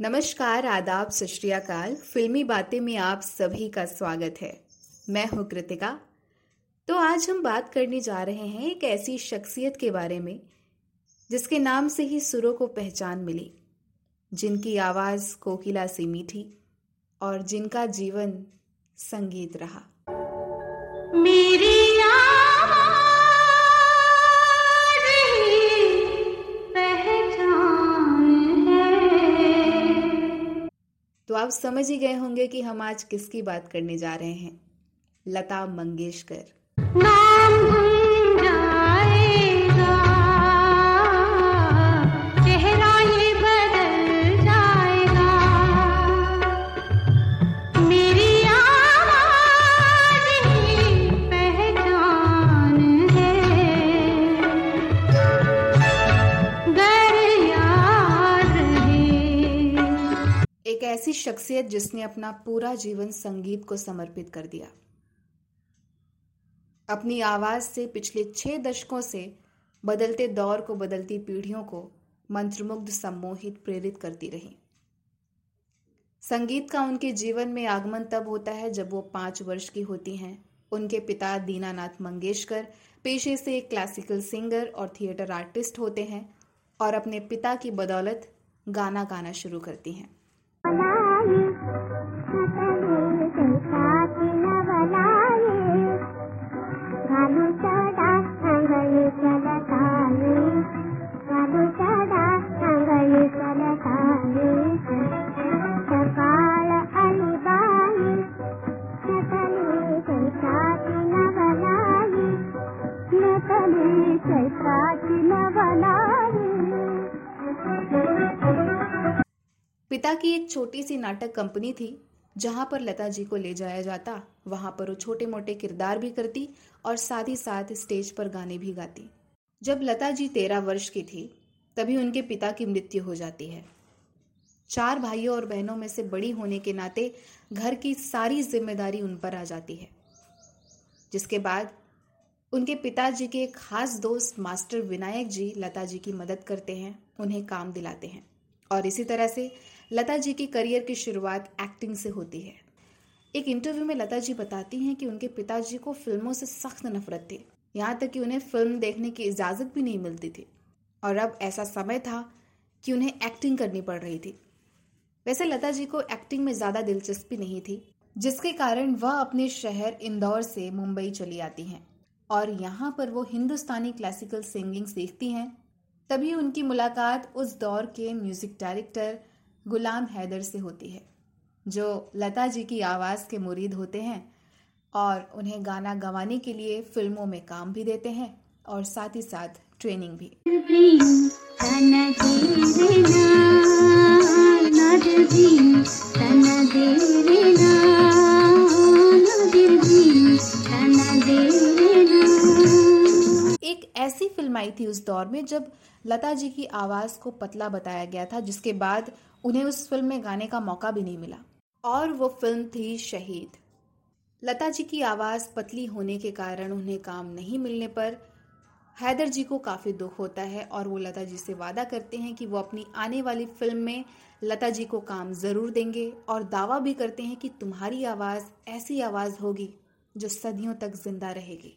नमस्कार, आदाब सत फिल्मी बातें में आप सभी का स्वागत है। मैं हूँ कृतिका। तो आज हम बात करने जा रहे हैं एक ऐसी शख्सियत के बारे में, जिसके नाम से ही सुरों को पहचान मिली, जिनकी आवाज़ कोकिला सी मीठी और जिनका जीवन संगीत रहा। मेरी आप समझ ही गए होंगे कि हम आज किसकी बात करने जा रहे हैं। लता मंगेशकर। शख्सियत जिसने अपना पूरा जीवन संगीत को समर्पित कर दिया। अपनी आवाज़ से पिछले छह दशकों से बदलते दौर को बदलती पीढ़ियों को मंत्रमुग्ध सम्मोहित प्रेरित करती रही। संगीत का उनके जीवन में आगमन तब होता है जब वो पाँच वर्ष की होती हैं। उनके पिता दीनानाथ मंगेशकर, पेशे से एक क्लासिकल सिंगर और थिएटर आर्टिस्ट होते हैं और अपने पिता की बदौलत गाना गाना शुरू करती हैं। पिता की एक छोटी सी नाटक कंपनी थी, जहाँ पर लता जी को ले जाया जाता। वहाँ पर वो छोटे मोटे किरदार भी करती और साथ ही साथ स्टेज पर गाने भी गाती। जब लता जी तेरह वर्ष की थी, तभी उनके पिता की मृत्यु हो जाती है। चार भाइयों और बहनों में से बड़ी होने के नाते घर की सारी ज़िम्मेदारी उन पर आ जाती है। जिसके बाद उनके पिताजी के खास दोस्त मास्टर विनायक जी लता जी की मदद करते हैं, उन्हें काम दिलाते हैं। और इसी तरह से लता जी के करियर की शुरुआत एक्टिंग से होती है। एक इंटरव्यू में लता जी बताती हैं कि उनके पिताजी को फ़िल्मों से सख्त नफरत थी। यहाँ तक कि उन्हें फ़िल्म देखने की इजाज़त भी नहीं मिलती थी। और अब ऐसा समय था कि उन्हें एक्टिंग करनी पड़ रही थी। वैसे लता जी को एक्टिंग में ज़्यादा दिलचस्पी नहीं थी, जिसके कारण वह अपने शहर इंदौर से मुंबई चली आती हैं। और यहाँ पर वो हिंदुस्तानी क्लासिकल सिंगिंग सीखती हैं। तभी उनकी मुलाकात उस दौर के म्यूज़िक डायरेक्टर गुलाम हैदर से होती है, जो लता जी की आवाज़ के मुरीद होते हैं और उन्हें गाना गवाने के लिए फ़िल्मों में काम भी देते हैं और साथ ही साथ ट्रेनिंग भी। एक ऐसी फ़िल्म आई थी उस दौर में जब लता जी की आवाज़ को पतला बताया गया था, जिसके बाद उन्हें उस फ़िल्म में गाने का मौका भी नहीं मिला। और वो फ़िल्म थी शहीद। लता जी की आवाज़ पतली होने के कारण उन्हें काम नहीं मिलने पर हैदर जी को काफ़ी दुख होता है और वो लता जी से वादा करते हैं कि वो अपनी आने वाली फ़िल्म में लता जी को काम ज़रूर देंगे और दावा भी करते हैं कि तुम्हारी आवाज़ ऐसी आवाज़ होगी जो सदियों तक ज़िंदा रहेगी।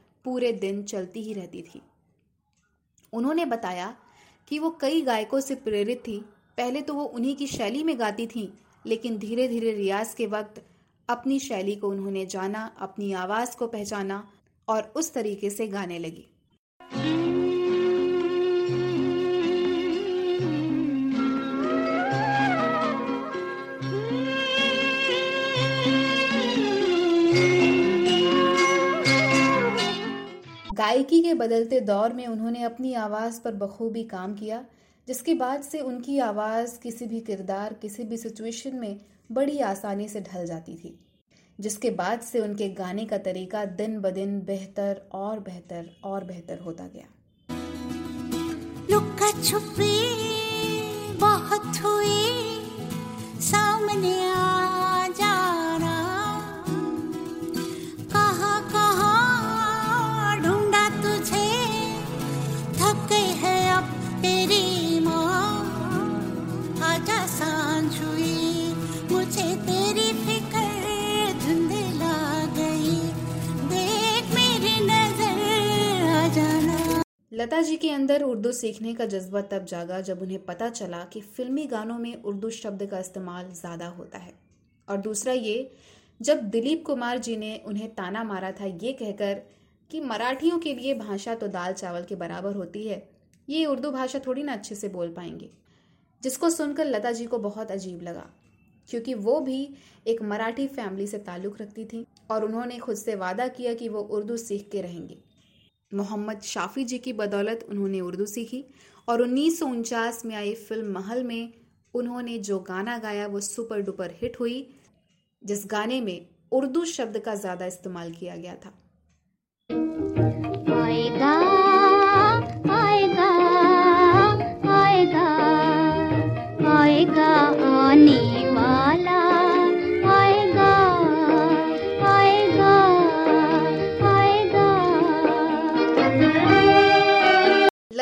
पूरे दिन चलती ही रहती थी। उन्होंने बताया कि वो कई गायकों से प्रेरित थी। पहले तो वो उन्हीं की शैली में गाती थी, लेकिन धीरे धीरे रियाज के वक्त अपनी शैली को उन्होंने जाना, अपनी आवाज़ को पहचाना और उस तरीके से गाने लगी। गायकी के बदलते दौर में उन्होंने अपनी आवाज़ पर बखूबी काम किया, जिसके बाद से उनकी आवाज़ किसी भी किरदार, किसी भी सिचुएशन में बड़ी आसानी से ढल जाती थी, जिसके बाद से उनके गाने का तरीका दिन ब दिन बेहतर और बेहतर और बेहतर होता गया। लुका छुपी, बहुत हुई। लता जी के अंदर उर्दू सीखने का जज्बा तब जागा जब उन्हें पता चला कि फिल्मी गानों में उर्दू शब्द का इस्तेमाल ज़्यादा होता है। और दूसरा ये, जब दिलीप कुमार जी ने उन्हें ताना मारा था, ये कहकर कि मराठियों के लिए भाषा तो दाल चावल के बराबर होती है, ये उर्दू भाषा थोड़ी ना अच्छे से बोल पाएँगे। जिसको सुनकर लता जी को बहुत अजीब लगा, क्योंकि वो भी एक मराठी फैमिली से ताल्लुक़ रखती थी और उन्होंने खुद से वादा किया कि वो उर्दू सीख के रहेंगे। मोहम्मद शाफी जी की बदौलत उन्होंने उर्दू सीखी और उन्नीस सौ उनचास में आई फ़िल्म महल में उन्होंने जो गाना गाया, वो सुपर डुपर हिट हुई, जिस गाने में उर्दू शब्द का ज़्यादा इस्तेमाल किया गया था।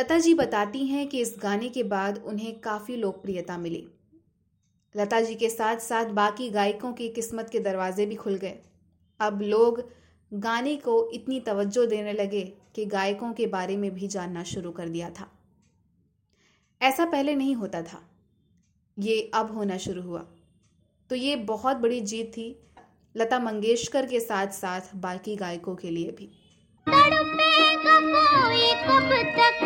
लता जी बताती हैं कि इस गाने के बाद उन्हें काफ़ी लोकप्रियता मिली। लता जी के साथ साथ बाकी गायकों की किस्मत के दरवाजे भी खुल गए। अब लोग गाने को इतनी तवज्जो देने लगे कि गायकों के बारे में भी जानना शुरू कर दिया था। ऐसा पहले नहीं होता था। ये अब होना शुरू हुआ। तो ये बहुत बड़ी जीत थी लता मंगेशकर के साथ साथ बाकी गायकों के लिए भी। तड़पेगा कोई कब तक?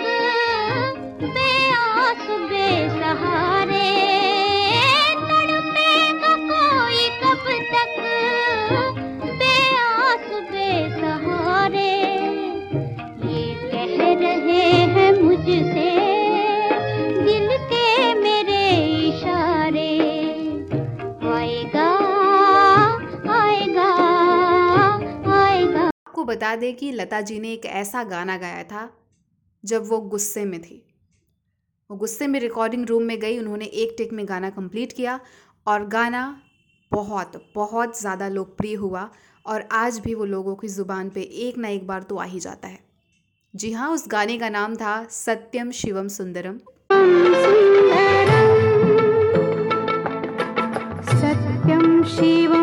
बेआस बेसहारे बता दें कि लता जी ने एक ऐसा गाना गाया था, जब वो गुस्से में थी। वो गुस्से में रिकॉर्डिंग रूम में गई, उन्होंने एक टेक में गाना कंप्लीट किया और गाना बहुत बहुत ज़्यादा लोकप्रिय हुआ और आज भी वो लोगों की ज़ुबान पे एक ना एक बार तो आ ही जाता है। जी हाँ उस गाने का नाम था सत्यम शिवम सुंदरम। सत्यं शिवं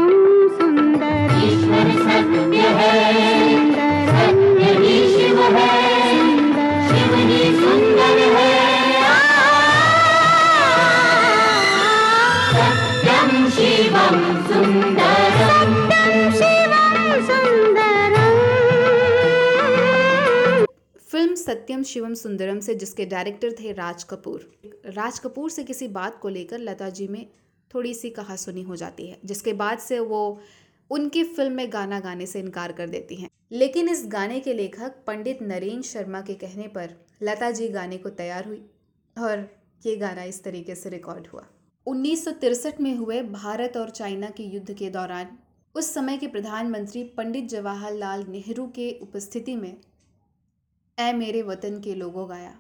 सत्यम शिवम सुंदरम से, जिसके डायरेक्टर थे राज कपूर। राज कपूर से किसी बात को लेकर लता जी में थोड़ी सी कहा सुनी हो जाती है, जिसके बाद से वो उनकी फ़िल्म में गाना गाने से इनकार कर देती हैं। लेकिन इस गाने के लेखक पंडित नरेंद्र शर्मा के कहने पर लता जी गाने को तैयार हुई और ये गाना इस तरीके से रिकॉर्ड हुआ। 1963 में हुए भारत और चाइना के युद्ध के दौरान, उस समय के प्रधानमंत्री पंडित जवाहरलाल नेहरू के उपस्थिति में ऐ मेरे वतन के लोगों गाया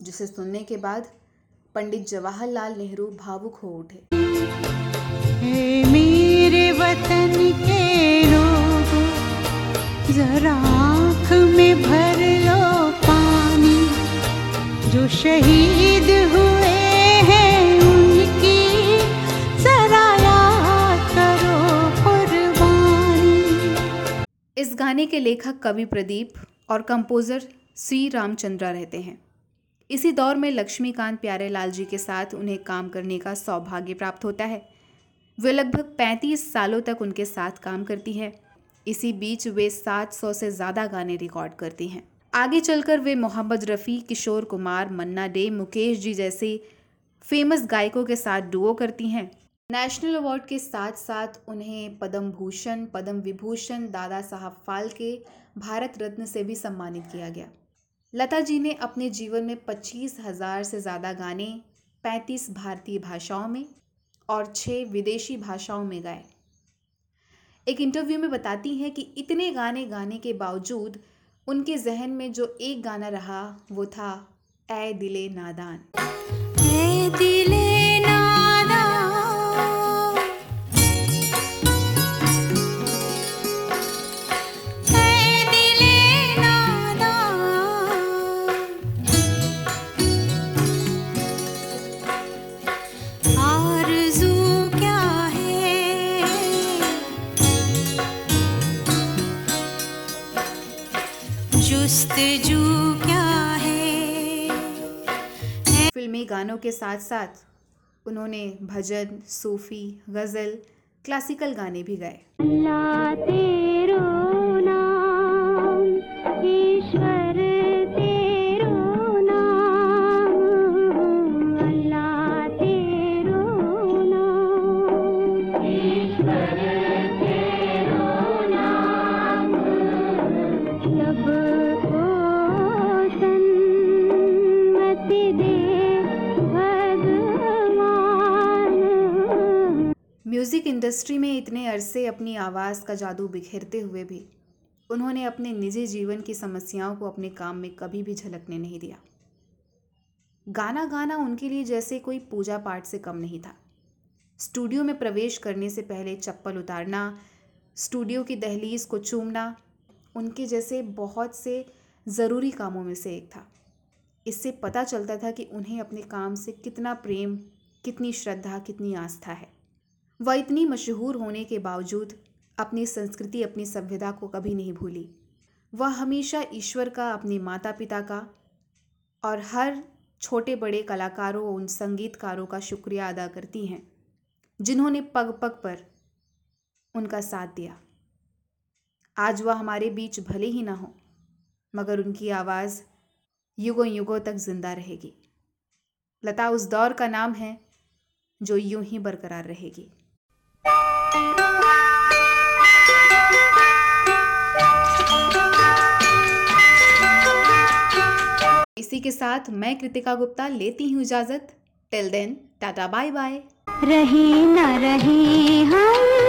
जिसे सुनने के बाद पंडित जवाहरलाल नेहरू भावुक हो उठे। मेरे वतन के लोगों जरा आँख में भर लो पानी। जो शहीद हुए हैं उनकी जरा याद करो कुर्बानी। इस गाने के लेखक कवि प्रदीप और कंपोजर श्री रामचंद्रा रहते हैं। इसी दौर में लक्ष्मीकांत प्यारे लाल जी के साथ उन्हें काम करने का सौभाग्य प्राप्त होता है। वे लगभग 35 सालों तक उनके साथ काम करती हैं। इसी बीच वे 700 से ज़्यादा गाने रिकॉर्ड करती हैं। आगे चलकर वे मोहम्मद रफ़ी, किशोर कुमार, मन्ना डे, मुकेश जी जैसे फ़ेमस गायकों के साथ डुओ करती हैं। नेशनल अवार्ड के साथ साथ उन्हें पद्म भूषण पद्म विभूषण दादा साहब फाल्के भारत रत्न से भी सम्मानित किया गया। लता जी ने अपने जीवन में पच्चीस हज़ार से ज़्यादा गाने, पैंतीस भारतीय भाषाओं में और छः विदेशी भाषाओं में गाए। एक इंटरव्यू में बताती हैं कि इतने गाने गाने के बावजूद उनके जहन में जो एक गाना रहा, वो था ए दिले नादान। ए दिले गानों के साथ साथ उन्होंने भजन सूफी गज़ल क्लासिकल गाने भी गाए। म्यूज़िक इंडस्ट्री में इतने अरसे अपनी आवाज़ का जादू बिखेरते हुए भी, उन्होंने अपने निजी जीवन की समस्याओं को अपने काम में कभी भी झलकने नहीं दिया। गाना गाना उनके लिए जैसे कोई पूजा पाठ से कम नहीं था। स्टूडियो में प्रवेश करने से पहले चप्पल उतारना, स्टूडियो की दहलीज को चूमना, उनके जैसे बहुत से ज़रूरी कामों में से एक था। इससे पता चलता था कि उन्हें अपने काम से कितना प्रेम, कितनी श्रद्धा, कितनी आस्था है। वह इतनी मशहूर होने के बावजूद अपनी संस्कृति, अपनी सभ्यता को कभी नहीं भूली। वह हमेशा ईश्वर का, अपने माता पिता का और हर छोटे बड़े कलाकारों, उन संगीतकारों का शुक्रिया अदा करती हैं, जिन्होंने पग पग पर उनका साथ दिया। आज वह हमारे बीच भले ही ना हो, मगर उनकी आवाज़ युगों युगों तक ज़िंदा रहेगी। लता उस दौर का नाम है, जो यूँ ही बरकरार रहेगी। इसी के साथ मैं कृतिका गुप्ता लेती हूँ इजाज़त। Till then tata bye bye रही ना रही हम